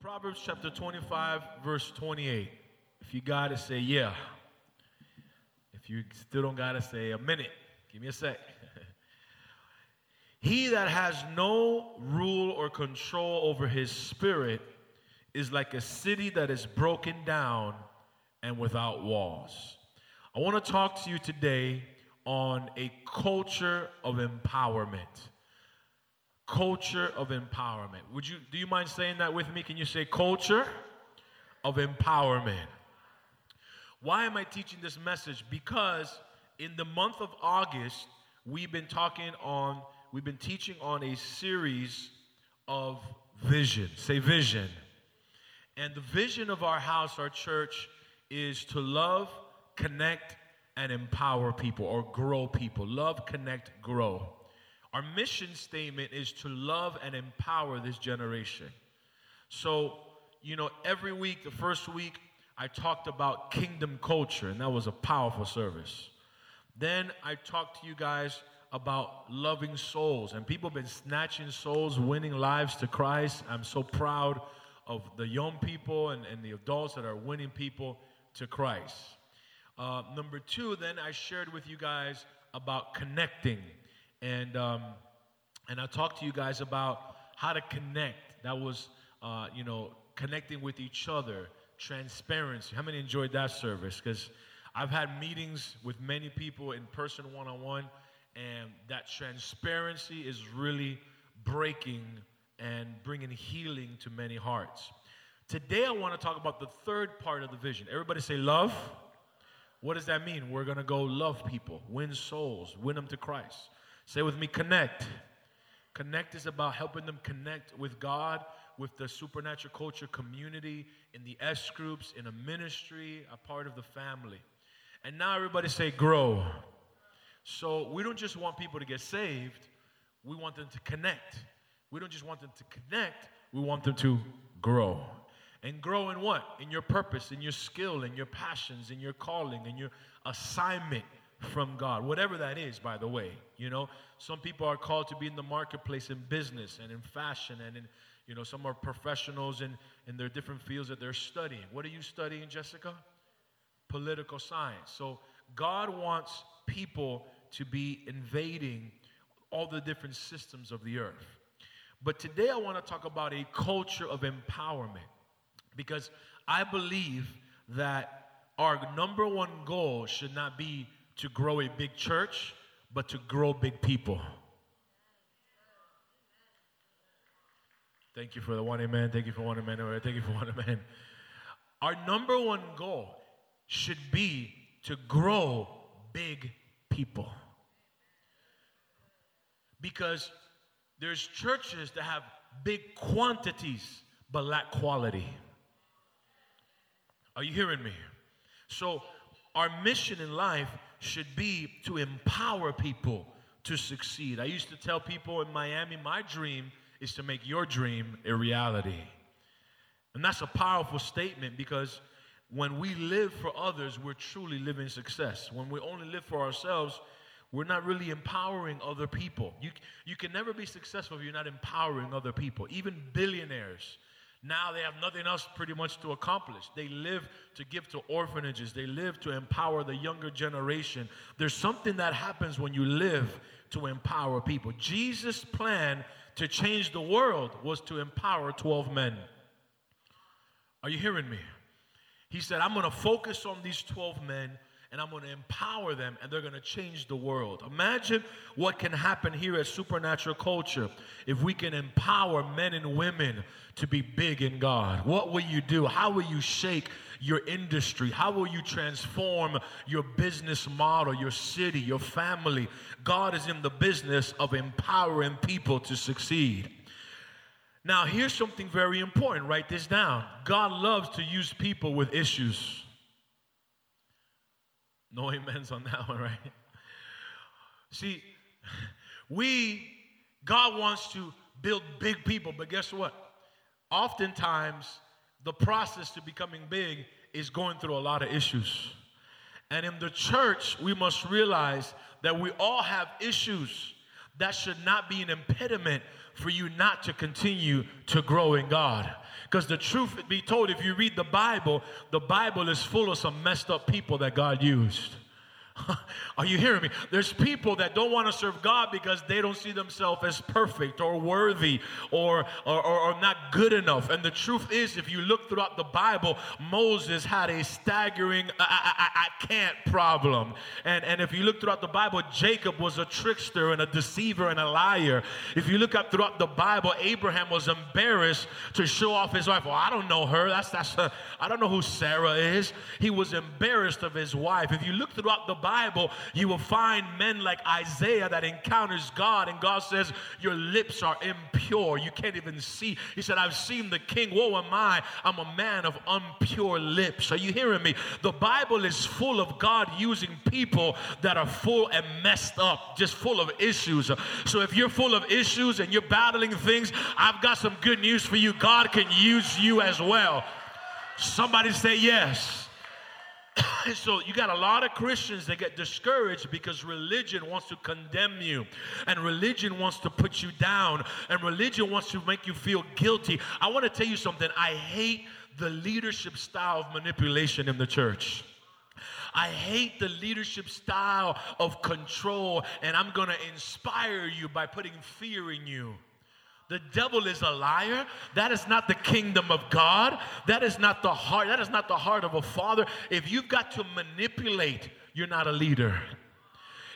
Proverbs chapter 25, verse 28. If you got it, say yeah. If you still don't got to say a minute, give me a sec. he that has no rule or control over his spirit is like a city that is broken down and without walls. I want to talk to you today on a culture of empowerment. Culture of empowerment. Would you do you mind saying that with me? Can you say culture of empowerment? Why am I teaching this message? Because in the month of August, we've been talking on we've been teaching on a series of vision. Say vision. And the vision of our house, our church, is to love, connect, and empower people or grow people. Love, connect, grow. Our mission statement is to love and empower this generation. So, you know, every week, the first week, I talked about kingdom culture, and that was a powerful service. Then I talked to you guys about loving souls, and people have been snatching souls, winning lives to Christ. I'm so proud of the young people and, and the adults that are winning people to Christ. Uh, number two, then I shared with you guys about connecting, and um, and I talked to you guys about how to connect. That was, uh, you know, connecting with each other, transparency. How many enjoyed that service? Because I've had meetings with many people in person, one on one, and that transparency is really breaking and bringing healing to many hearts. Today, I want to talk about the third part of the vision. Everybody say love. What does that mean? We're going to go love people, win souls, win them to Christ. Say with me, connect. Connect is about helping them connect with God, with the supernatural culture community, in the S groups, in a ministry, a part of the family. And now everybody say grow. So we don't just want people to get saved, we want them to connect. We don't just want them to connect, we want them to grow. And grow in what? In your purpose, in your skill, in your passions, in your calling, in your assignment from God. Whatever that is, by the way. You know, some people are called to be in the marketplace in business and in fashion and in, you know, some are professionals in, in their different fields that they're studying. What are you studying, Jessica? Political science. So God wants people to be invading all the different systems of the earth. But today I want to talk about a culture of empowerment because I believe that our number one goal should not be to grow a big church, but to grow big people. Thank you for the one amen. Thank you for one amen. Thank you for one amen. Our number one goal should be to grow big people. Because there's churches that have big quantities but lack quality. Are you hearing me? So, our mission in life should be to empower people to succeed. I used to tell people in Miami, my dream is to make your dream a reality. And that's a powerful statement because when we live for others, we're truly living success. When we only live for ourselves, we're not really empowering other people. You, you can never be successful if you're not empowering other people. Even billionaires, now they have nothing else pretty much to accomplish. They live to give to orphanages, they live to empower the younger generation. There's something that happens when you live to empower people. Jesus' plan to change the world was to empower 12 men. Are you hearing me? He said, I'm going to focus on these 12 men and I'm going to empower them and they're going to change the world. Imagine what can happen here at Supernatural Culture if we can empower men and women to be big in God. What will you do? How will you shake your industry? How will you transform your business model, your city, your family? God is in the business of empowering people to succeed. Now, here's something very important. Write this down. God loves to use people with issues. No amens on that one, right? See, we, God wants to build big people, but guess what? Oftentimes, the process to becoming big is going through a lot of issues. And in the church, we must realize that we all have issues. that should not be an impediment for you not to continue to grow in God. Because the truth be told, if you read the Bible, the Bible is full of some messed up people that God used. Are you hearing me? There's people that don't want to serve God because they don't see themselves as perfect or worthy or, or, or, or, not good enough. And the truth is, if you look throughout the Bible, Moses had a staggering I, I, I can't problem. And, and if you look throughout the Bible, Jacob was a trickster and a deceiver and a liar. If you look up throughout the Bible, Abraham was embarrassed to show off his wife. Well, I don't know her. That's, that's I don't know who Sarah is. He was embarrassed of his wife. If you look throughout the Bible, Bible, you will find men like Isaiah that encounters God, and God says, Your lips are impure. You can't even see. He said, I've seen the king. Woe am I? I'm a man of impure lips. Are you hearing me? The Bible is full of God using people that are full and messed up, just full of issues. So if you're full of issues and you're battling things, I've got some good news for you. God can use you as well. Somebody say yes. so you got a lot of Christians that get discouraged because religion wants to condemn you and religion wants to put you down and religion wants to make you feel guilty. I want to tell you something. I hate the leadership style of manipulation in the church. I hate the leadership style of control, and I'm going to inspire you by putting fear in you. The devil is a liar. That is not the kingdom of God. That is not the heart. That is not the heart of a father. If you've got to manipulate, you're not a leader.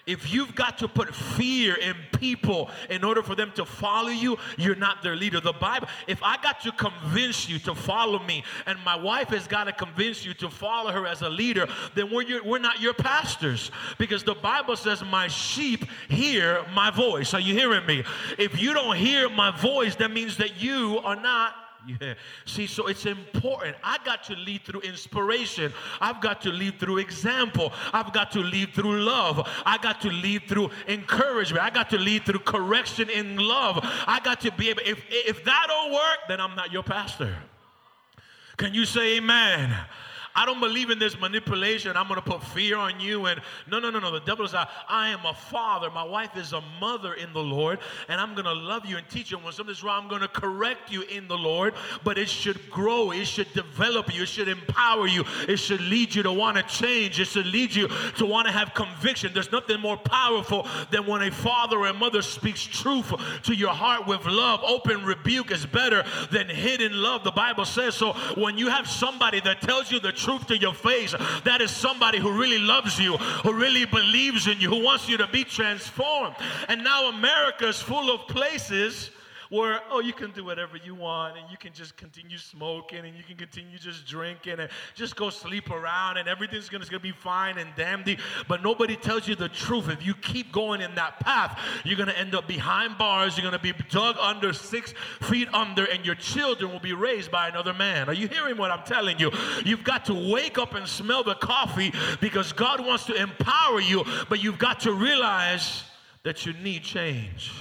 If you've got to put fear in people in order for them to follow you, you're not their leader. The Bible, if I got to convince you to follow me, and my wife has got to convince you to follow her as a leader, then we're, your, we're not your pastors. Because the Bible says, My sheep hear my voice. Are you hearing me? If you don't hear my voice, that means that you are not yeah. See, so it's important. I got to lead through inspiration. I've got to lead through example. I've got to lead through love. I got to lead through encouragement. I got to lead through correction in love. I got to be able, if, if that don't work, then I'm not your pastor. Can you say amen? I don't believe in this manipulation. I'm going to put fear on you. And no, no, no, no. The devil is, I, am a father. My wife is a mother in the Lord. And I'm going to love you and teach you. When something's wrong, I'm going to correct you in the Lord. But it should grow. It should develop you. It should empower you. It should lead you to want to change. It should lead you to want to have conviction. There's nothing more powerful than when a father or a mother speaks truth to your heart with love. Open rebuke is better than hidden love. The Bible says so. When you have somebody that tells you the truth to your face. That is somebody who really loves you, who really believes in you, who wants you to be transformed. And now America is full of places where, oh, you can do whatever you want and you can just continue smoking and you can continue just drinking and just go sleep around and everything's gonna, gonna be fine and dandy. But nobody tells you the truth. If you keep going in that path, you're gonna end up behind bars, you're gonna be dug under six feet under, and your children will be raised by another man. Are you hearing what I'm telling you? You've got to wake up and smell the coffee because God wants to empower you, but you've got to realize that you need change.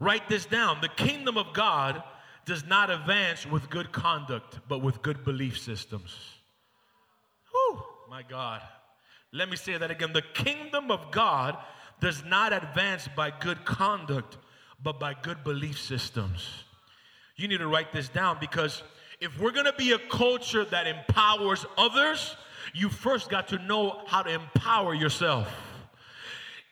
Write this down. The kingdom of God does not advance with good conduct, but with good belief systems. Oh, my God. Let me say that again. The kingdom of God does not advance by good conduct, but by good belief systems. You need to write this down because if we're going to be a culture that empowers others, you first got to know how to empower yourself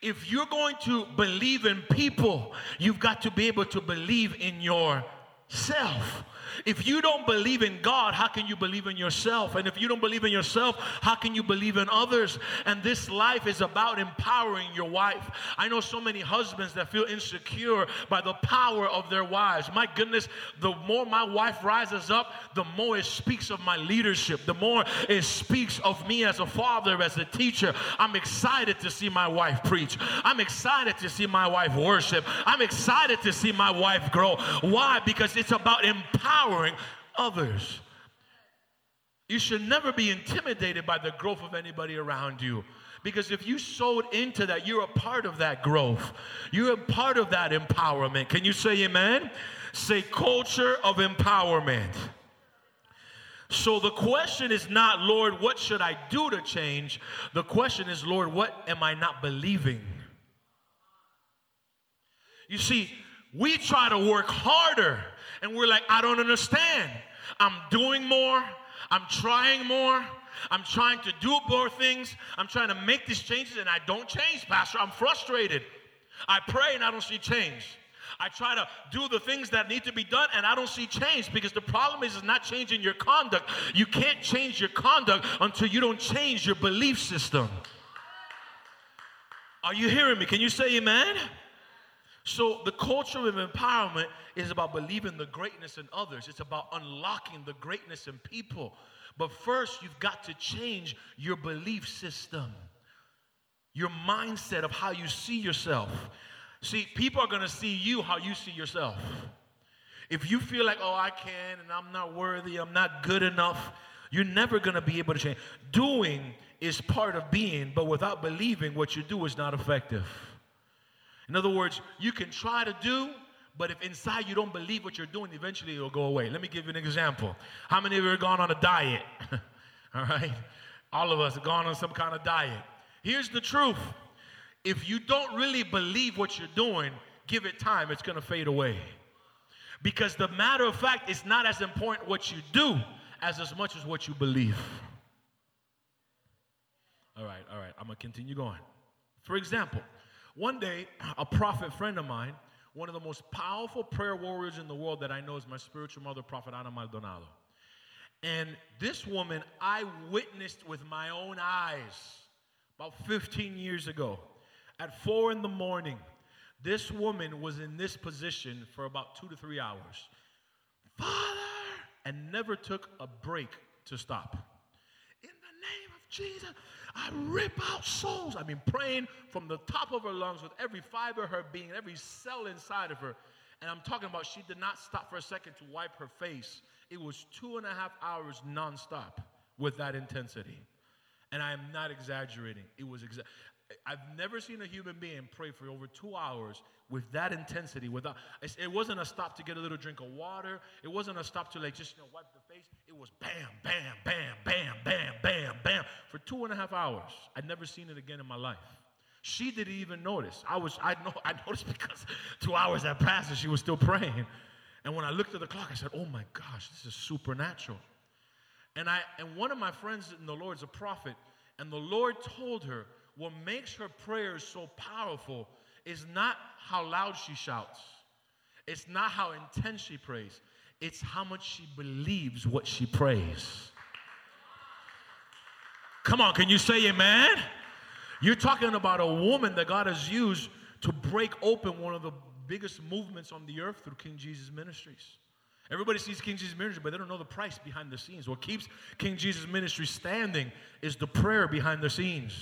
if you're going to believe in people, you've got to be able to believe in yourself. If you don't believe in God, how can you believe in yourself? And if you don't believe in yourself, how can you believe in others? And this life is about empowering your wife. I know so many husbands that feel insecure by the power of their wives. My goodness, the more my wife rises up, the more it speaks of my leadership, the more it speaks of me as a father, as a teacher. I'm excited to see my wife preach. I'm excited to see my wife worship. I'm excited to see my wife grow. Why? Because it's about empowering empowering others. You should never be intimidated by the growth of anybody around you. Because if you sowed into that, you're a part of that growth. You're a part of that empowerment. Can you say amen? Say culture of empowerment. So the question is not, Lord, what should I do to change? The question is, Lord, what am I not believing? You see, we try to work harder and we're like, I don't understand. I'm doing more, I'm trying more, I'm trying to do more things, I'm trying to make these changes, and I don't change, Pastor. I'm frustrated. I pray and I don't see change. I try to do the things that need to be done and I don't see change because the problem is, is not changing your conduct. You can't change your conduct until you don't change your belief system. Are you hearing me? Can you say amen? So, the culture of empowerment is about believing the greatness in others, it's about unlocking the greatness in people. But first, you've got to change your belief system, your mindset of how you see yourself. See, people are going to see you how you see yourself. If you feel like, oh, I can and I'm not worthy, I'm not good enough, you're never going to be able to change. Doing is part of being, but without believing, what you do is not effective. In other words, you can try to do, but if inside you don't believe what you're doing, eventually it'll go away. Let me give you an example. How many of you have gone on a diet? All right? All of us have gone on some kind of diet. Here's the truth if you don't really believe what you're doing, give it time, it's gonna fade away. Because the matter of fact, it's not as important what you do as as much as what you believe. All right, all right, I'm gonna continue going. For example, one day, a prophet friend of mine, one of the most powerful prayer warriors in the world that I know is my spiritual mother, Prophet Ana Maldonado. And this woman I witnessed with my own eyes about 15 years ago. At four in the morning, this woman was in this position for about two to three hours. Father! And never took a break to stop. In the name of Jesus, I rip out souls. I mean, praying from the top of her lungs with every fiber of her being, every cell inside of her. And I'm talking about she did not stop for a second to wipe her face. It was two and a half hours nonstop with that intensity. And I am not exaggerating. It was exa- I've never seen a human being pray for over two hours with that intensity. Without it wasn't a stop to get a little drink of water. It wasn't a stop to like just you know wipe the face. It was bam, bam, bam, bam, bam, bam, bam for two and a half hours. I'd never seen it again in my life. She didn't even notice. I was I know I noticed because two hours had passed and she was still praying. And when I looked at the clock, I said, "Oh my gosh, this is supernatural." And I and one of my friends in the Lord is a prophet, and the Lord told her what makes her prayers so powerful is not how loud she shouts, it's not how intense she prays, it's how much she believes what she prays. Come on, can you say amen? You're talking about a woman that God has used to break open one of the biggest movements on the earth through King Jesus Ministries. Everybody sees King Jesus Ministry, but they don't know the price behind the scenes. What keeps King Jesus Ministry standing is the prayer behind the scenes.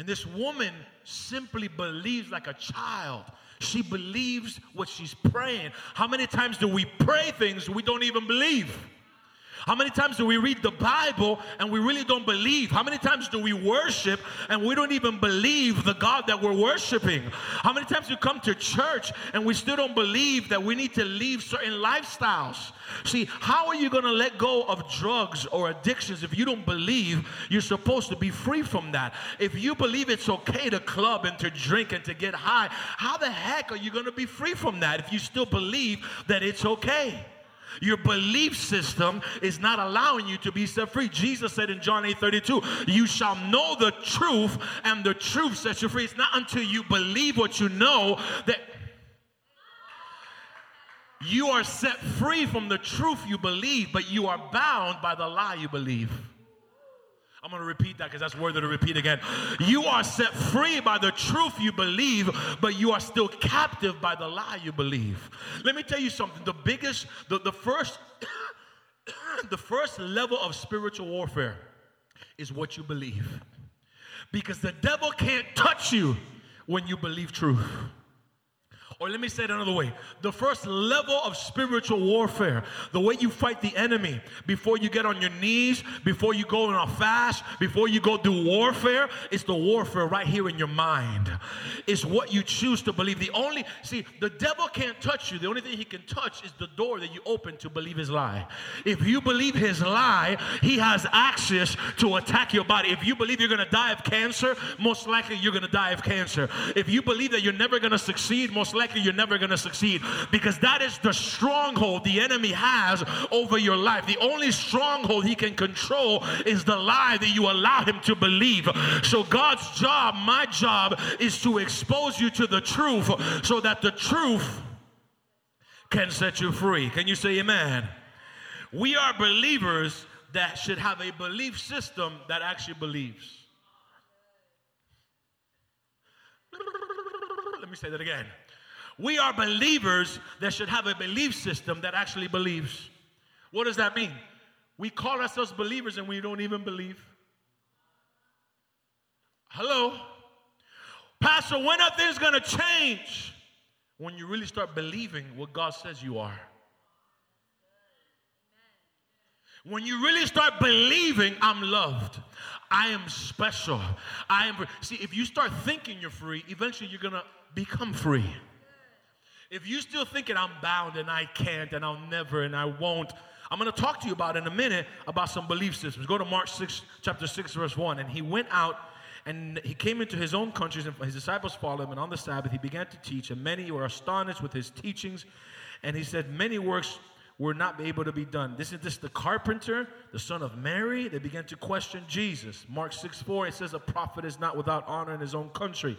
And this woman simply believes like a child. She believes what she's praying. How many times do we pray things we don't even believe? How many times do we read the Bible and we really don't believe? How many times do we worship and we don't even believe the God that we're worshiping? How many times do you come to church and we still don't believe that we need to leave certain lifestyles? See, how are you going to let go of drugs or addictions if you don't believe you're supposed to be free from that? If you believe it's okay to club and to drink and to get high, how the heck are you going to be free from that if you still believe that it's okay? Your belief system is not allowing you to be set free. Jesus said in John 8 32, You shall know the truth, and the truth sets you free. It's not until you believe what you know that you are set free from the truth you believe, but you are bound by the lie you believe. I'm going to repeat that because that's worthy to repeat again. You are set free by the truth you believe, but you are still captive by the lie you believe. Let me tell you something. The biggest, the, the first, the first level of spiritual warfare is what you believe. Because the devil can't touch you when you believe truth. Or let me say it another way. The first level of spiritual warfare, the way you fight the enemy before you get on your knees, before you go on a fast, before you go do warfare, is the warfare right here in your mind. It's what you choose to believe. The only, see, the devil can't touch you. The only thing he can touch is the door that you open to believe his lie. If you believe his lie, he has access to attack your body. If you believe you're going to die of cancer, most likely you're going to die of cancer. If you believe that you're never going to succeed, most likely likely you're never going to succeed because that is the stronghold the enemy has over your life. The only stronghold he can control is the lie that you allow him to believe. So, God's job, my job, is to expose you to the truth so that the truth can set you free. Can you say amen? We are believers that should have a belief system that actually believes. Let me say that again. We are believers that should have a belief system that actually believes. What does that mean? We call ourselves believers and we don't even believe. Hello? Pastor, when are things going to change? When you really start believing what God says you are. When you really start believing, I'm loved, I am special, I am. See, if you start thinking you're free, eventually you're gonna become free. If you're still thinking I'm bound and I can't and I'll never and I won't, I'm going to talk to you about in a minute about some belief systems. Go to Mark 6, chapter 6, verse 1. And he went out and he came into his own countries, and his disciples followed him. And on the Sabbath, he began to teach, and many were astonished with his teachings. And he said, Many works were not able to be done. This is this the carpenter, the son of Mary. They began to question Jesus. Mark 6 4, it says, A prophet is not without honor in his own country.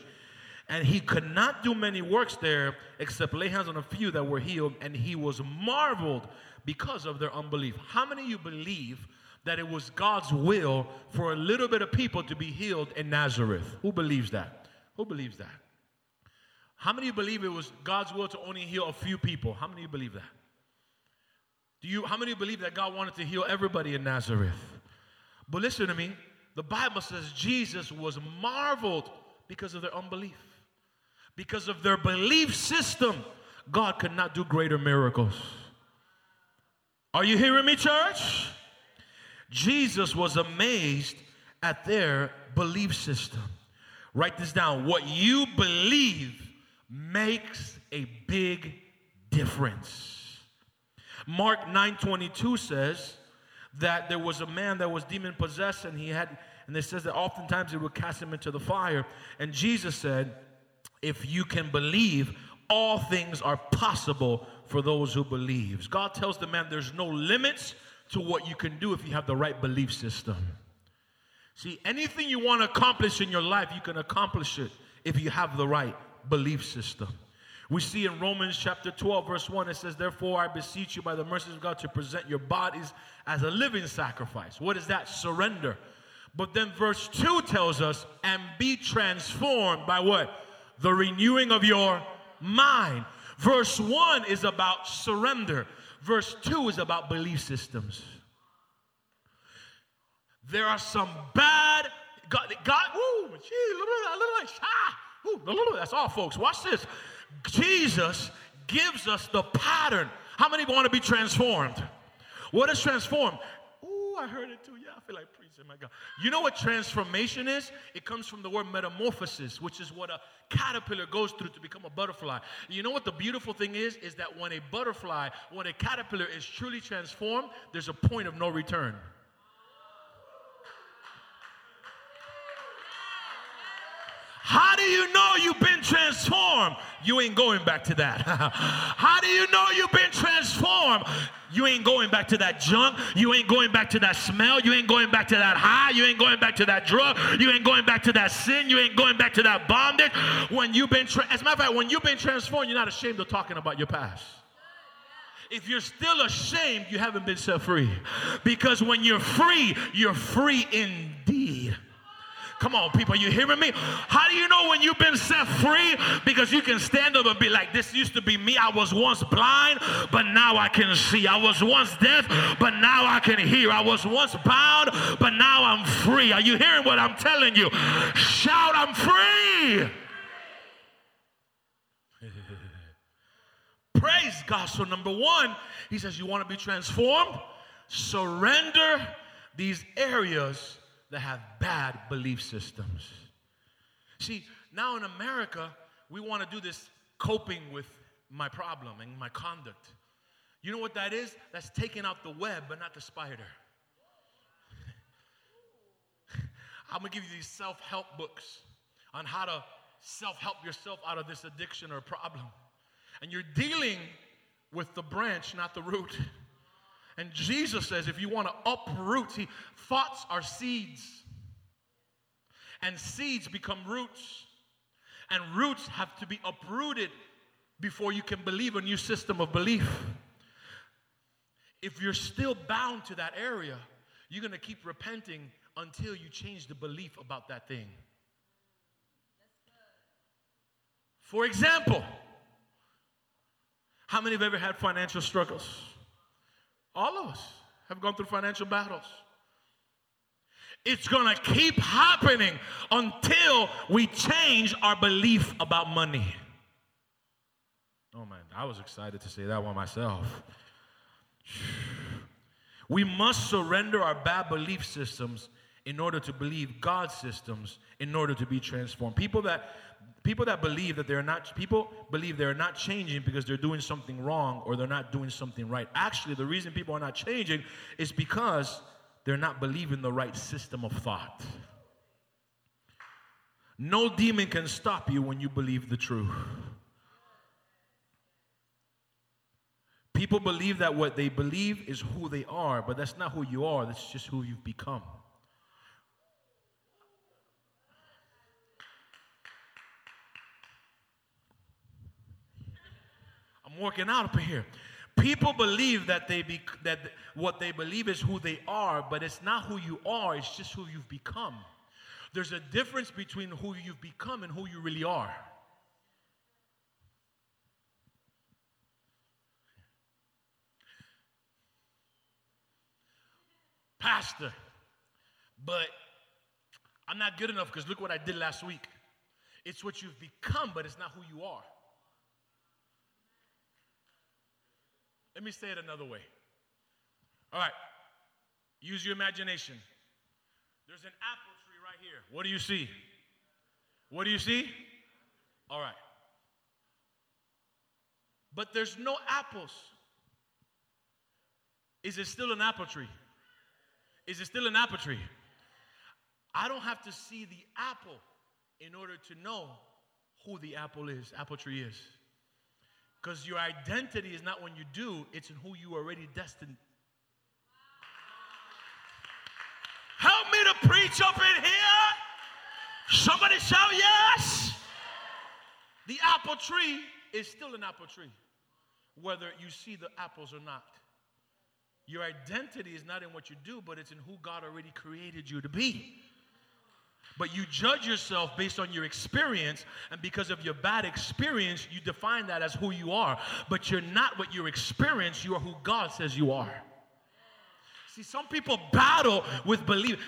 And he could not do many works there except lay hands on a few that were healed, and he was marveled because of their unbelief. How many of you believe that it was God's will for a little bit of people to be healed in Nazareth? Who believes that? Who believes that? How many of you believe it was God's will to only heal a few people? How many of you believe that? Do you how many of you believe that God wanted to heal everybody in Nazareth? But listen to me. The Bible says Jesus was marveled because of their unbelief because of their belief system, God could not do greater miracles. Are you hearing me, church? Jesus was amazed at their belief system. Write this down. What you believe makes a big difference. Mark 9:22 says that there was a man that was demon possessed and he had and it says that oftentimes it would cast him into the fire and Jesus said if you can believe, all things are possible for those who believes. God tells the man there's no limits to what you can do if you have the right belief system. See, anything you want to accomplish in your life, you can accomplish it if you have the right belief system. We see in Romans chapter 12, verse 1, it says, Therefore, I beseech you by the mercies of God to present your bodies as a living sacrifice. What is that? Surrender. But then verse 2 tells us, And be transformed by what? The renewing of your mind. Verse 1 is about surrender, verse 2 is about belief systems. There are some bad, God, God woo, gee, little, little, ah, woo, little, that's all, folks. Watch this. Jesus gives us the pattern. How many want to be transformed? What is transformed? Ooh, I heard it too. Yeah, feel like preaching, my God. You know what transformation is? It comes from the word metamorphosis, which is what a caterpillar goes through to become a butterfly. You know what the beautiful thing is? Is that when a butterfly, when a caterpillar is truly transformed, there's a point of no return. How do you know you've been transformed? You ain't going back to that. How do you know you've been transformed? You ain't going back to that junk. You ain't going back to that smell. You ain't going back to that high. You ain't going back to that drug. You ain't going back to that sin. You ain't going back to that bondage. When you've been, tra- as a matter of fact, when you've been transformed, you're not ashamed of talking about your past if you're still ashamed, you haven't been set free. Because when you're free, you're free indeed. Come on, people, you hearing me? How do you know when you've been set free? Because you can stand up and be like, This used to be me. I was once blind, but now I can see. I was once deaf, but now I can hear. I was once bound, but now I'm free. Are you hearing what I'm telling you? Shout, I'm free. Praise God. So, number one, he says, You want to be transformed? Surrender these areas that have bad belief systems. See, now in America, we want to do this coping with my problem and my conduct. You know what that is? That's taking out the web, but not the spider. I'm gonna give you these self help books on how to self help yourself out of this addiction or problem. And you're dealing with the branch, not the root. And Jesus says if you want to uproot, see, thoughts are seeds. And seeds become roots. And roots have to be uprooted before you can believe a new system of belief. If you're still bound to that area, you're going to keep repenting until you change the belief about that thing. For example, how many have ever had financial struggles? All of us have gone through financial battles. It's gonna keep happening until we change our belief about money. Oh man, I was excited to say that one myself. We must surrender our bad belief systems in order to believe God's systems in order to be transformed. People that people that believe that they're not people believe they're not changing because they're doing something wrong or they're not doing something right. Actually, the reason people are not changing is because they're not believing the right system of thought. No demon can stop you when you believe the truth. People believe that what they believe is who they are, but that's not who you are, that's just who you've become. Working out up here. People believe that they be, that what they believe is who they are, but it's not who you are, it's just who you've become. There's a difference between who you've become and who you really are. Pastor, but I'm not good enough because look what I did last week. It's what you've become, but it's not who you are. Let me say it another way. All right, use your imagination. There's an apple tree right here. What do you see? What do you see? All right. But there's no apples. Is it still an apple tree? Is it still an apple tree? I don't have to see the apple in order to know who the apple is, apple tree is. Because your identity is not when you do, it's in who you are already destined. Help me to preach up in here. Somebody shout yes. The apple tree is still an apple tree, whether you see the apples or not. Your identity is not in what you do, but it's in who God already created you to be. But you judge yourself based on your experience, and because of your bad experience, you define that as who you are. But you're not what you experience, you are who God says you are. See, some people battle with belief.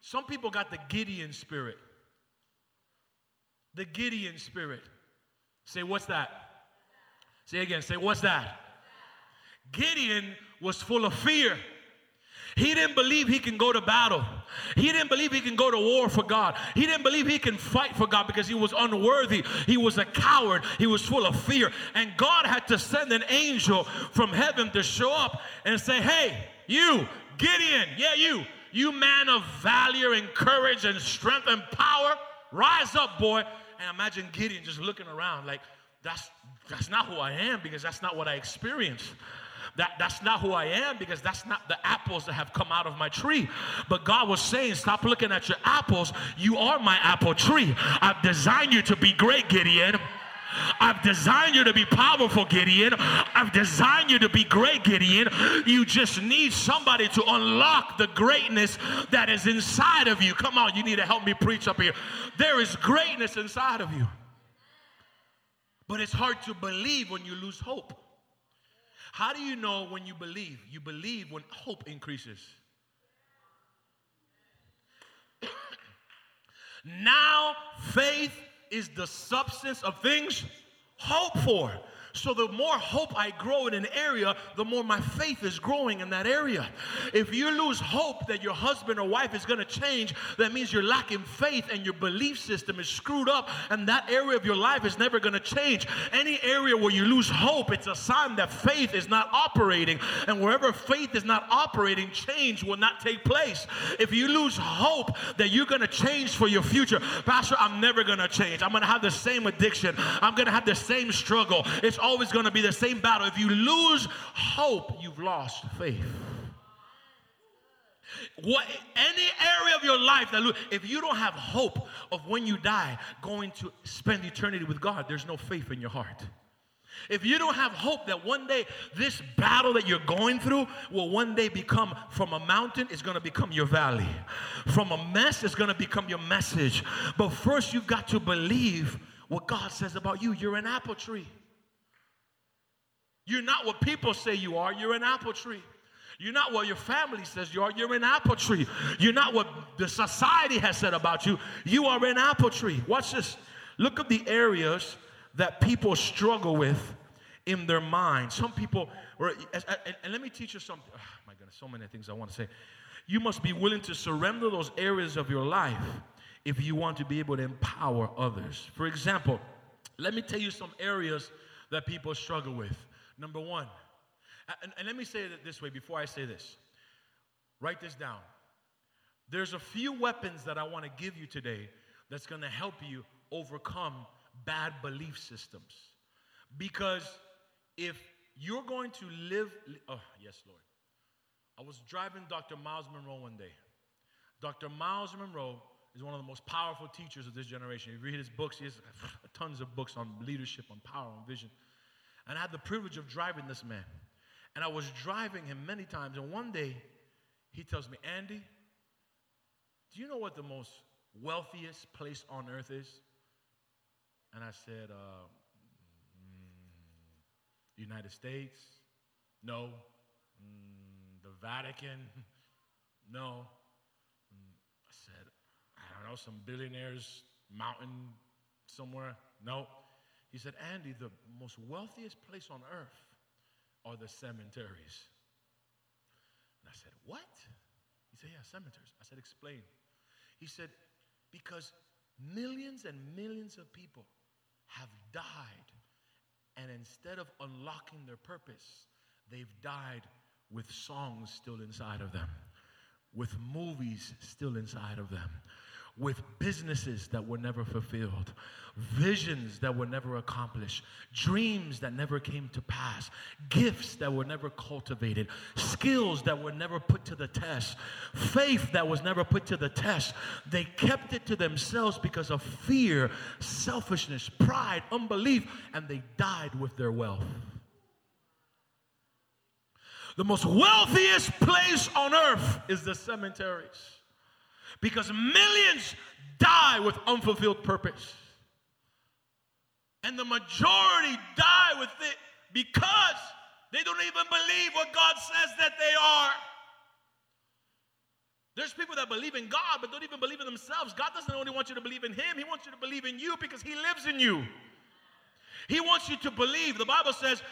Some people got the Gideon spirit. The Gideon spirit. Say, what's that? Say again, say, what's that? Gideon was full of fear. He didn't believe he can go to battle. He didn't believe he can go to war for God. He didn't believe he can fight for God because he was unworthy. He was a coward. He was full of fear. And God had to send an angel from heaven to show up and say, Hey, you, Gideon, yeah, you, you man of valor and courage and strength and power, rise up, boy. And imagine Gideon just looking around like, that's, that's not who I am because that's not what I experienced. That, that's not who I am because that's not the apples that have come out of my tree. But God was saying, Stop looking at your apples. You are my apple tree. I've designed you to be great, Gideon. I've designed you to be powerful, Gideon. I've designed you to be great, Gideon. You just need somebody to unlock the greatness that is inside of you. Come on, you need to help me preach up here. There is greatness inside of you. But it's hard to believe when you lose hope. How do you know when you believe? You believe when hope increases. now, faith is the substance of things hoped for. So the more hope I grow in an area, the more my faith is growing in that area. If you lose hope that your husband or wife is going to change, that means you're lacking faith and your belief system is screwed up and that area of your life is never going to change. Any area where you lose hope, it's a sign that faith is not operating. And wherever faith is not operating, change will not take place. If you lose hope that you're going to change for your future, Pastor, I'm never going to change. I'm going to have the same addiction. I'm going to have the same struggle. It's always going to be the same battle. If you lose hope, you've lost faith. What, any area of your life that if you don't have hope of when you die going to spend eternity with God, there's no faith in your heart. If you don't have hope that one day this battle that you're going through will one day become from a mountain, it's going to become your valley. From a mess, it's going to become your message. But first, you've got to believe what God says about you. You're an apple tree. You're not what people say you are, you're an apple tree. You're not what your family says you are, you're an apple tree. You're not what the society has said about you, you are an apple tree. Watch this. Look at the areas that people struggle with in their mind. Some people, and let me teach you something. Oh, my goodness, so many things I want to say. You must be willing to surrender those areas of your life if you want to be able to empower others. For example, let me tell you some areas that people struggle with. Number one, and, and let me say it this way before I say this. Write this down. There's a few weapons that I want to give you today that's going to help you overcome bad belief systems. Because if you're going to live, oh, yes, Lord. I was driving Dr. Myles Munroe one day. Dr. Myles Munroe is one of the most powerful teachers of this generation. You read his books, he has tons of books on leadership, on power, on vision. And I had the privilege of driving this man. And I was driving him many times. And one day, he tells me, Andy, do you know what the most wealthiest place on earth is? And I said, uh, mm, United States? No. Mm, the Vatican? no. Mm, I said, I don't know, some billionaires mountain somewhere? No. He said, Andy, the most wealthiest place on earth are the cemeteries. And I said, What? He said, Yeah, cemeteries. I said, Explain. He said, Because millions and millions of people have died, and instead of unlocking their purpose, they've died with songs still inside of them, with movies still inside of them, with businesses that were never fulfilled, visions that were never accomplished, dreams that never came to pass, gifts that were never cultivated, skills that were never put to the test, faith that was never put to the test. They kept it to themselves because of fear, selfishness, pride, unbelief, and they died with their wealth. The most wealthiest place on earth is the cemeteries because millions die with unfulfilled purpose. And the majority die with it because they don't even believe what God says that they are. There's people that believe in God but don't even believe in themselves. God doesn't only want you to believe in Him, He wants you to believe in you because He lives in you. He wants you to believe. The Bible says,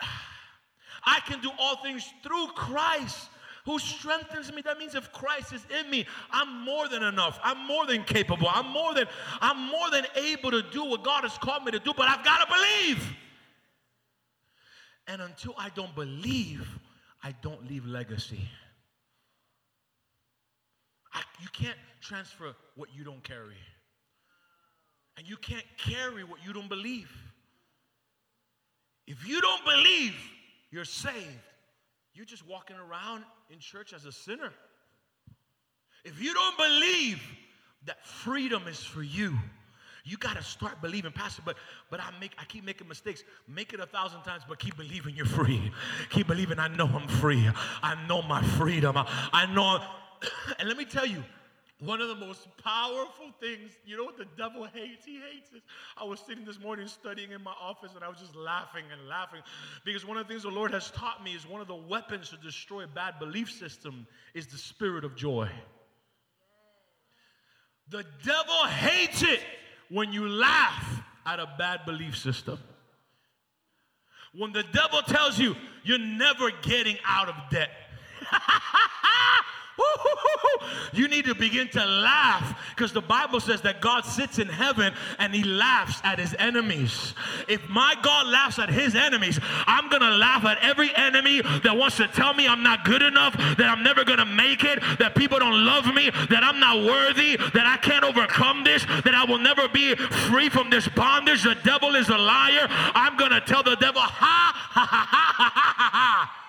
I can do all things through Christ who strengthens me. That means if Christ is in me, I'm more than enough. I'm more than capable. I'm more than I'm more than able to do what God has called me to do, but I've got to believe. And until I don't believe, I don't leave legacy. I, you can't transfer what you don't carry. And you can't carry what you don't believe. If you don't believe, you're saved. You're just walking around in church as a sinner. If you don't believe that freedom is for you, you got to start believing, Pastor. But but I make I keep making mistakes. Make it a thousand times, but keep believing you're free. Keep believing I know I'm free. I know my freedom. I, I know. And let me tell you, one of the most powerful things, you know what the devil hates? He hates it. I was sitting this morning studying in my office and I was just laughing and laughing because one of the things the Lord has taught me is one of the weapons to destroy a bad belief system is the spirit of joy. The devil hates it when you laugh at a bad belief system. When the devil tells you you're never getting out of debt. you need to begin to laugh because the Bible says that God sits in heaven and he laughs at his enemies. If my God laughs at his enemies, I'm going to laugh at every enemy that wants to tell me I'm not good enough, that I'm never going to make it, that people don't love me, that I'm not worthy, that I can't overcome this, that I will never be free from this bondage. The devil is a liar. I'm going to tell the devil, ha, ha, ha, ha, ha, ha, ha.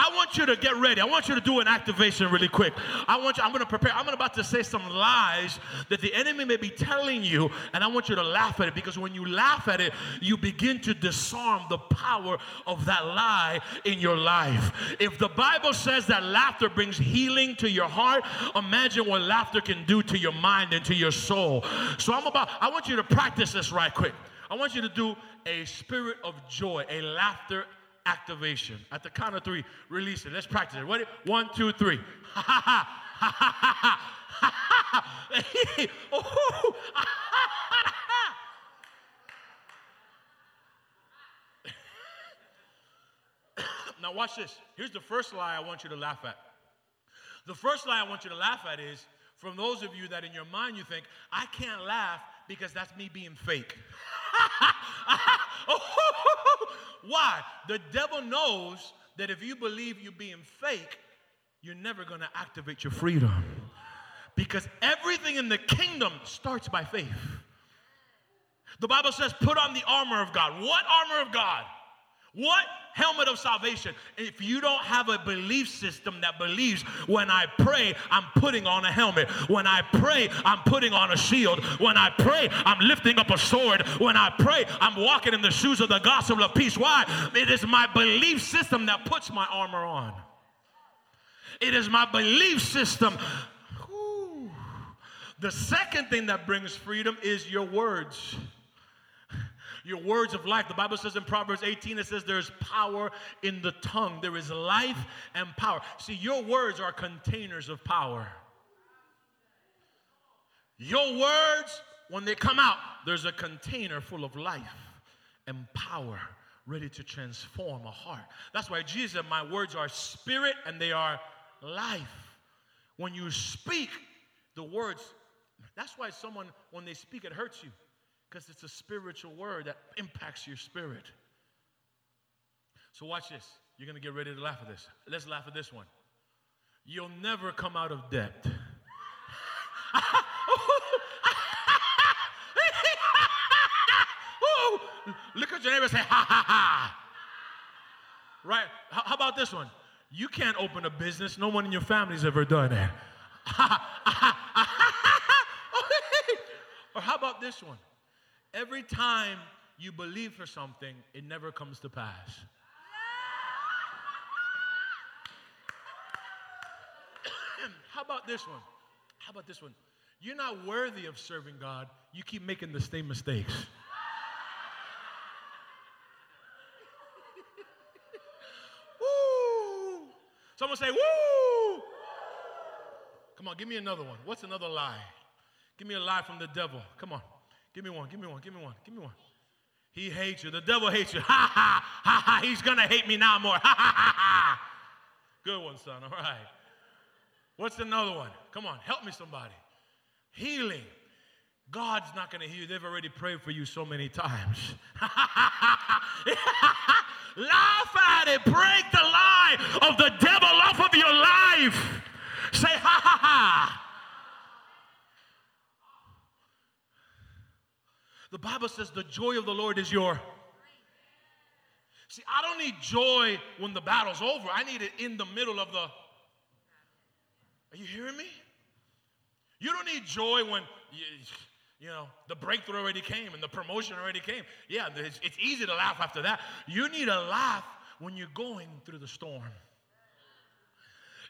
I want you to get ready. I want you to do an activation really quick. I want you, I'm going to prepare. I'm about to say some lies that the enemy may be telling you, and I want you to laugh at it because when you laugh at it, you begin to disarm the power of that lie in your life. If the Bible says that laughter brings healing to your heart, imagine what laughter can do to your mind and to your soul. So I'm about, I want you to practice this right quick. I want you to do a spirit of joy, a laughter activation. At the count of three, release it. Let's practice it. Ready? One, two, three. Ha ha ha. Ha ha ha. Now, watch this. Here's the first lie I want you to laugh at. The first lie I want you to laugh at is from those of you that in your mind you think, I can't laugh because that's me being fake. Oh, Why? The devil knows that if you believe you're being fake, you're never going to activate your freedom. Because everything in the kingdom starts by faith. The Bible says, put on the armor of God. What armor of God? What helmet of salvation? If you don't have a belief system that believes when I pray, I'm putting on a helmet. When I pray, I'm putting on a shield. When I pray, I'm lifting up a sword. When I pray, I'm walking in the shoes of the gospel of peace. Why? It is my belief system that puts my armor on. It is my belief system. The second thing that brings freedom is your words your words of life. The Bible says in Proverbs 18, it says there's power in the tongue. There is life and power. See, your words are containers of power. Your words, when they come out, there's a container full of life and power ready to transform a heart. That's why Jesus said, My words are spirit and they are life. When you speak, the words, that's why someone, when they speak, it hurts you because it's a spiritual word that impacts your spirit. So, watch this. You're going to get ready to laugh at this. Let's laugh at this one. You'll never come out of debt. Look at your neighbor and say, ha ha ha. Right? How about this one? You can't open a business. No one in your family's ever done it. or how about this one? Every time you believe for something, it never comes to pass. How about this one? How about this one? You're not worthy of serving God. You keep making the same mistakes. woo! Someone say, woo! Come on, give me another one. What's another lie? Give me a lie from the devil. Come on. Give me one, give me one, give me one, give me one. He hates you. The devil hates you. Ha ha ha ha. He's gonna hate me now more. Ha ha ha ha. Good one, son. All right. What's another one? Come on, help me, somebody. Healing. God's not gonna heal you. They've already prayed for you so many times. Laugh at it. Break the lie of the devil off of your life. Say ha ha ha. The Bible says the joy of the Lord is your. See, I don't need joy when the battle's over. I need it in the middle of the. Are you hearing me? You don't need joy when you, you know the breakthrough already came and the promotion already came. Yeah, it's, it's easy to laugh after that. You need a laugh when you're going through the storm.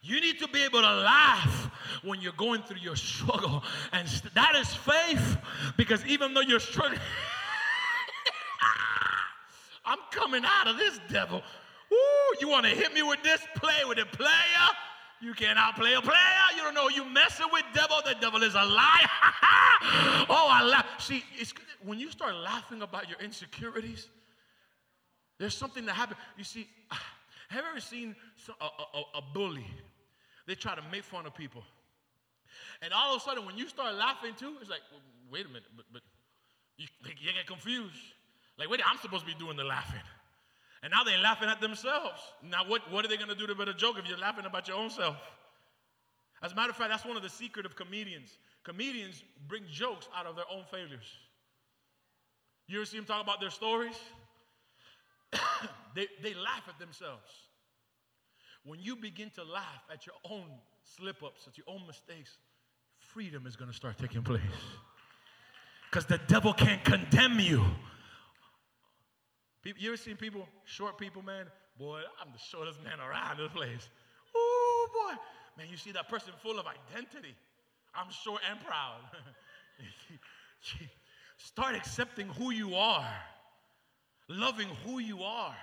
You need to be able to laugh when you're going through your struggle. And that is faith because even though you're struggling, I'm coming out of this devil. Woo, you want to hit me with this? Play with it, player. You can't outplay a player. You don't know you messing with devil. The devil is a liar. oh, I laugh. See, when you start laughing about your insecurities, There's something that happens. You see, have you ever seen a, a, a bully? They try to make fun of people. And all of a sudden, when you start laughing too, it's like, wait a minute, but, but you, you get confused. Like, wait, I'm supposed to be doing the laughing. And now they're laughing at themselves. Now, what, what are they going to do to better joke if you're laughing about your own self? As a matter of fact, that's one of the secret of comedians. Comedians bring jokes out of their own failures. You ever see them talk about their stories? they, they laugh at themselves. When you begin to laugh at your own slip ups, at your own mistakes, freedom is going to start taking place. Because the devil can't condemn you. People, you ever seen people, short people, man? Boy, I'm the shortest man around this place. Oh, boy. Man, you see that person full of identity. I'm short and proud. Start accepting who you are, loving who you are.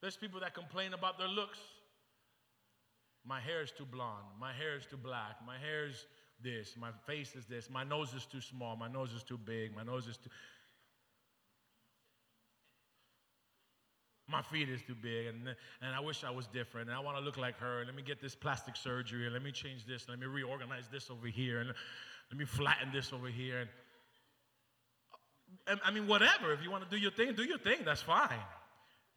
There's people that complain about their looks. My hair is too blonde. My hair is too black. My hair is this. My face is this. My nose is too small. My nose is too big. My nose is too. My feet is too big, and, and I wish I was different, and I want to look like her. Let me get this plastic surgery, and let me change this, and let me reorganize this over here, and let me flatten this over here. And, uh, I mean, whatever. If you want to do your thing, do your thing. That's fine.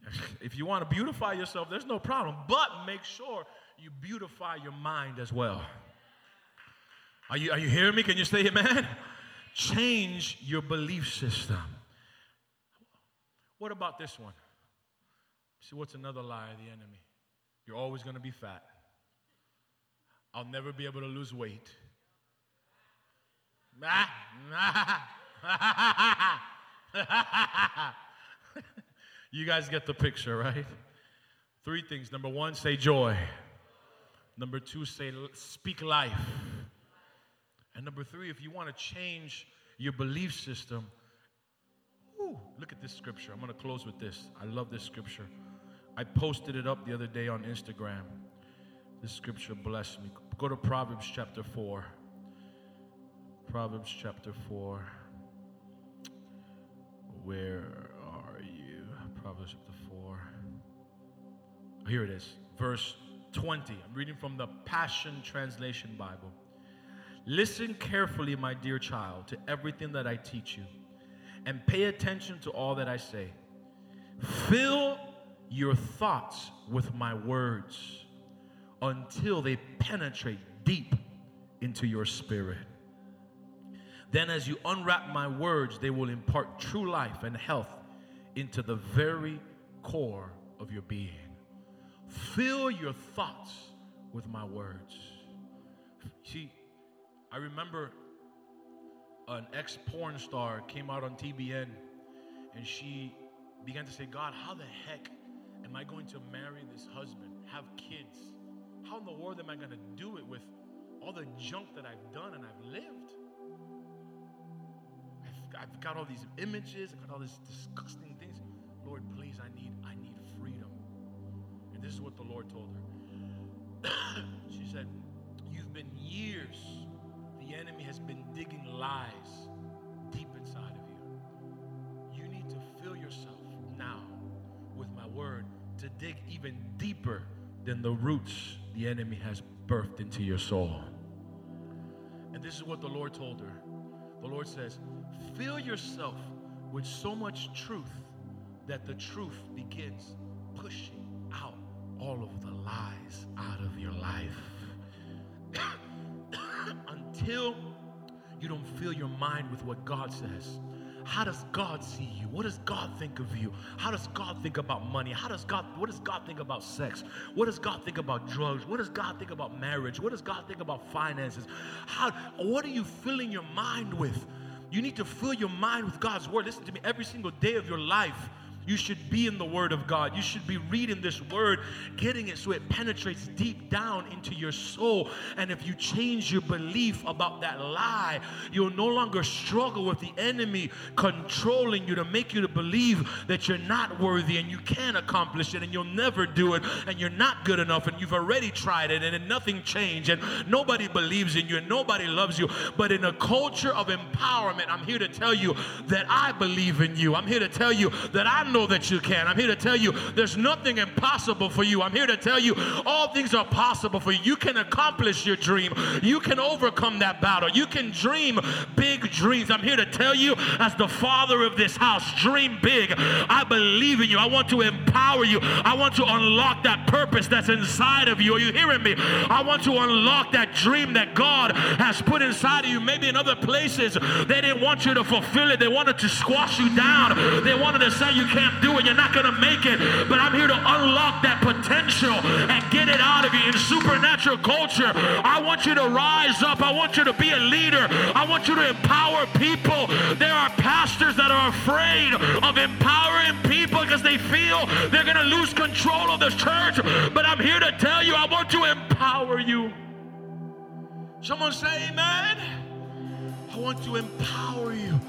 If you want to beautify yourself, there's no problem. But make sure you beautify your mind as well. Are you, are you hearing me? Can you say amen? Change your belief system. What about this one? See, what's another lie of the enemy? You're always going to be fat. I'll never be able to lose weight. Ah, ah. You guys get the picture, right? Three things. Number one, say joy. Number two, say speak life. And number three, if you want to change your belief system, whew, look at this scripture. I'm going to close with this. I love this scripture. I posted it up the other day on Instagram. This scripture blessed me. Go to Proverbs chapter 4. Proverbs chapter 4. Where? Proverbs chapter 4. Here it is. Verse 20. I'm reading from the Passion Translation Bible. Listen carefully, my dear child, to everything that I teach you, and pay attention to all that I say. Fill your thoughts with my words until they penetrate deep into your spirit. Then, as you unwrap my words, they will impart true life and health into the very core of your being. Fill your thoughts with my words. See, I remember an ex porn star came out on TBN and she began to say, God, how the heck am I going to marry this husband, have kids? How in the world am I going to do it with all the junk that I've done and I've lived? I've, got all these images, I've got all these disgusting things. Lord, please, I need, I need freedom. And this is what the Lord told her. she said, You've been years, the enemy has been digging lies deep inside of you. You need to fill yourself now with my word to dig even deeper than the roots the enemy has birthed into your soul. And this is what the Lord told her. The Lord says, Fill yourself with so much truth that the truth begins pushing out all of the lies out of your life. Until you don't fill your mind with what God says. How does God see you? What does God think of you? How does God think about money? How does God what does God think about sex? What does God think about drugs? What does God think about marriage? What does God think about finances? How what are you filling your mind with? You need to fill your mind with God's word. Listen to me every single day of your life. You should be in the Word of God. You should be reading this Word, getting it so it penetrates deep down into your soul. And if you change your belief about that lie, you'll no longer struggle with the enemy controlling you to make you to believe that you're not worthy and you can't accomplish it and you'll never do it and you're not good enough and you've already tried it and nothing changed and nobody believes in you and nobody loves you. But in a culture of empowerment, I'm here to tell you that I believe in you. I'm here to tell you that I know that you can. I'm here to tell you there's nothing impossible for you. I'm here to tell you all things are possible for you. You can accomplish your dream. You can overcome that battle. You can dream big dreams. I'm here to tell you, as the father of this house, dream big. I believe in you. I want to empower you. I want to unlock that purpose that's inside of you. Are you hearing me? I want to unlock that dream that God has put inside of you. Maybe in other places, they didn't want you to fulfill it. They wanted to squash you down. They wanted to say you can't do it. You're not going to make it. But I'm here to unlock that potential and get it out of you in supernatural culture. I want you to rise up. I want you to be a leader. I want you to empower people. There are pastors that are afraid of empowering people because they feel they're going to lose control of the church. But I'm here to tell you, I want to empower you. Someone say amen. I want to empower you.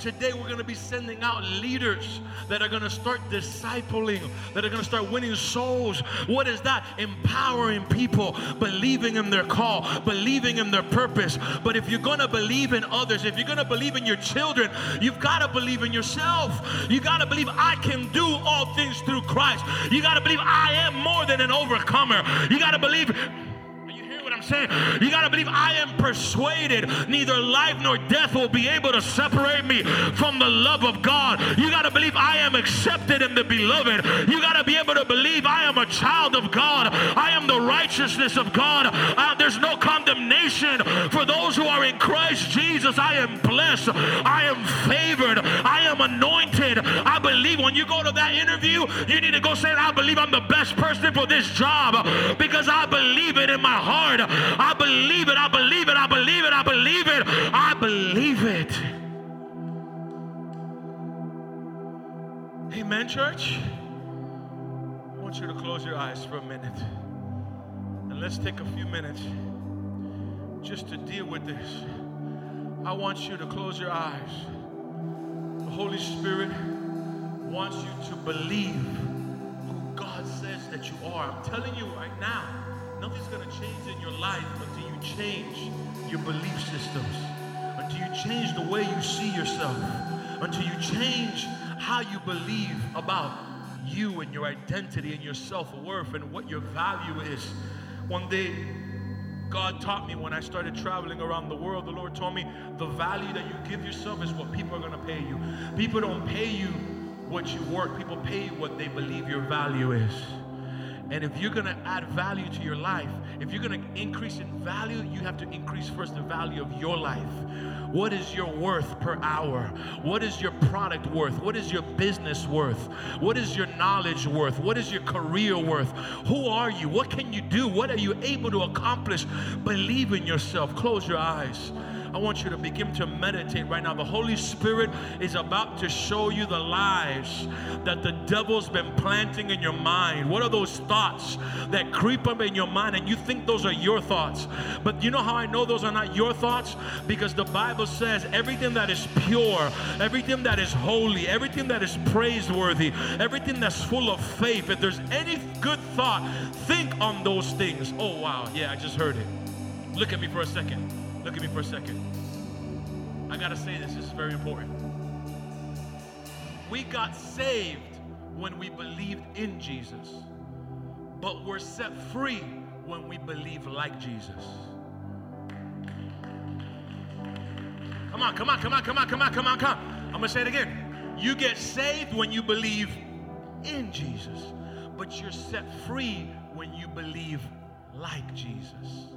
Today, we're going to be sending out leaders that are going to start discipling, that are going to start winning souls. What is that? Empowering people, believing in their call, believing in their purpose. But if you're going to believe in others, if you're going to believe in your children, you've got to believe in yourself. You got to believe I can do all things through Christ. You got to believe I am more than an overcomer. You got to believe I'm saying? You got to believe I am persuaded neither life nor death will be able to separate me from the love of God. You got to believe I am accepted in the beloved. You got to be able to believe I am a child of God. I am the righteousness of God. Uh, there's no condemnation for those who are in Christ Jesus. I am blessed. I am favored. I am anointed. I believe when you go to that interview, you need to go say, I believe I'm the best person for this job because I believe it in my heart. I believe it. I believe it. I believe it. I believe it. I believe it. Amen, church. I want you to close your eyes for a minute. And let's take a few minutes just to deal with this. I want you to close your eyes. The Holy Spirit wants you to believe who God says that you are. I'm telling you right now Nothing's going to change in your life until you change your belief systems, until you change the way you see yourself, until you change how you believe about you and your identity and your self worth and what your value is. One day, God taught me when I started traveling around the world, the Lord told me the value that you give yourself is what people are going to pay you. People don't pay you what you work, people pay you what they believe your value is. And if you're going to add value to your life, if you're going to increase in value, you have to increase first the value of your life. What is your worth per hour? What is your product worth? What is your business worth? What is your knowledge worth? What is your career worth? Who are you? What can you do? What are you able to accomplish? Believe in yourself. Close your eyes. I want you to begin to meditate right now. The Holy Spirit is about to show you the lies that the devil's been planting in your mind. What are those thoughts that creep up in your mind and you think those are your thoughts? But you know how I know those are not your thoughts? Because the Bible says everything that is pure, everything that is holy, everything that is praiseworthy, everything that's full of faith, if there's any good thought, think on those things. Oh, wow. Yeah, I just heard it. Look at me for a second. Look at me for a second. I got to say this, this is very important. We got saved when we believed in Jesus, but we're set free when we believe like Jesus. Come on, come on, come on, come on, come on, come on, come on. I'm to say it again. You get saved when you believe in Jesus, but you're set free when you believe like Jesus.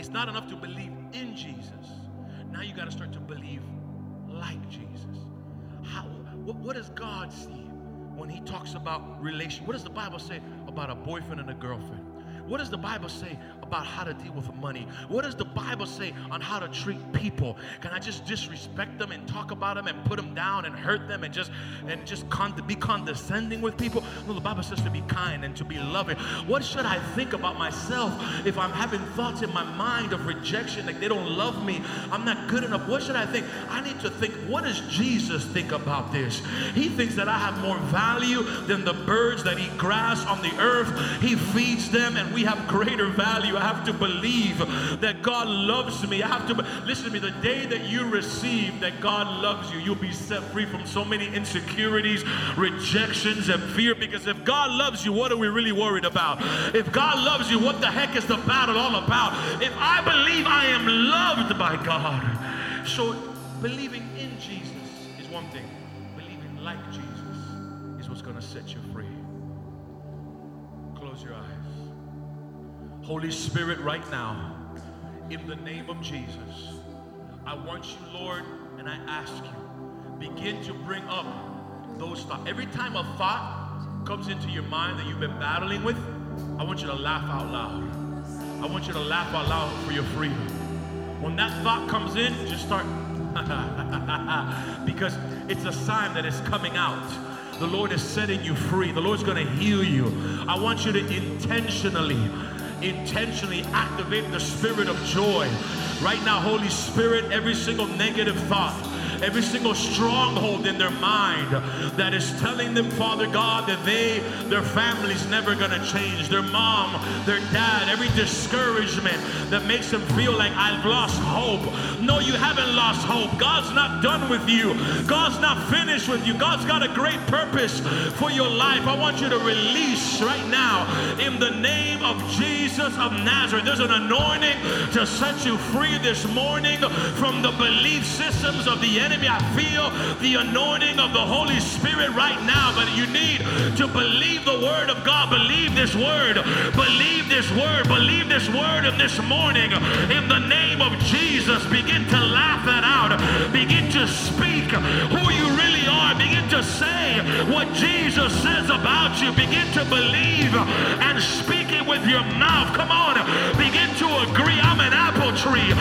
It's not enough to believe in Jesus. Now you got to start to believe like Jesus. How, what, what does God see when He talks about relation? What does the Bible say about a boyfriend and a girlfriend? What does the Bible say about how to deal with money? What does the Bible say on how to treat people? Can I just disrespect them and talk about them and put them down and hurt them and just and just con- be condescending with people? No, the Bible says to be kind and to be loving. What should I think about myself if I'm having thoughts in my mind of rejection, like they don't love me, I'm not good enough? What should I think? I need to think, what does Jesus think about this? He thinks that I have more value than the birds that eat grass on the earth. He feeds them and we we have greater value. I have to believe that God loves me. I have to listen to me. The day that you receive that God loves you, you'll be set free from so many insecurities, rejections, and fear. Because if God loves you, what are we really worried about? If God loves you, what the heck is the battle all about? If I believe I am loved by God, so believing in Jesus is one thing. Believing like Jesus is what's going to set you free. Close your eyes. Holy Spirit, right now, in the name of Jesus, I want you, Lord, and I ask you, begin to bring up those thoughts. Every time a thought comes into your mind that you've been battling with, I want you to laugh out loud. I want you to laugh out loud for your freedom. When that thought comes in, just start because it's a sign that it's coming out. The Lord is setting you free. The Lord's going to heal you. I want you to intentionally intentionally activate the spirit of joy. Right now, Holy Spirit, every single negative thought, every single stronghold in their mind that is telling them, Father God, that they, their family's never gonna change. Their mom, their dad, every discouragement that makes them feel like I've lost hope. No, you haven't lost hope. God's not done with you. God's not finished with you. God's got a great purpose for your life. I want you to release right now in the name of Jesus of Nazareth. There's an anointing to set you free this morning from the belief systems of the enemy enemy. I feel the anointing of the Holy Spirit right now, but you need to believe the word of God. Believe this word. Believe this word. Believe this word in this morning. In the name of Jesus, begin to laugh that out. Begin to speak who you really are. Begin to say what Jesus says about you. Begin to believe and speak it with your mouth. Come on. Begin to agree. I'm an apple tree.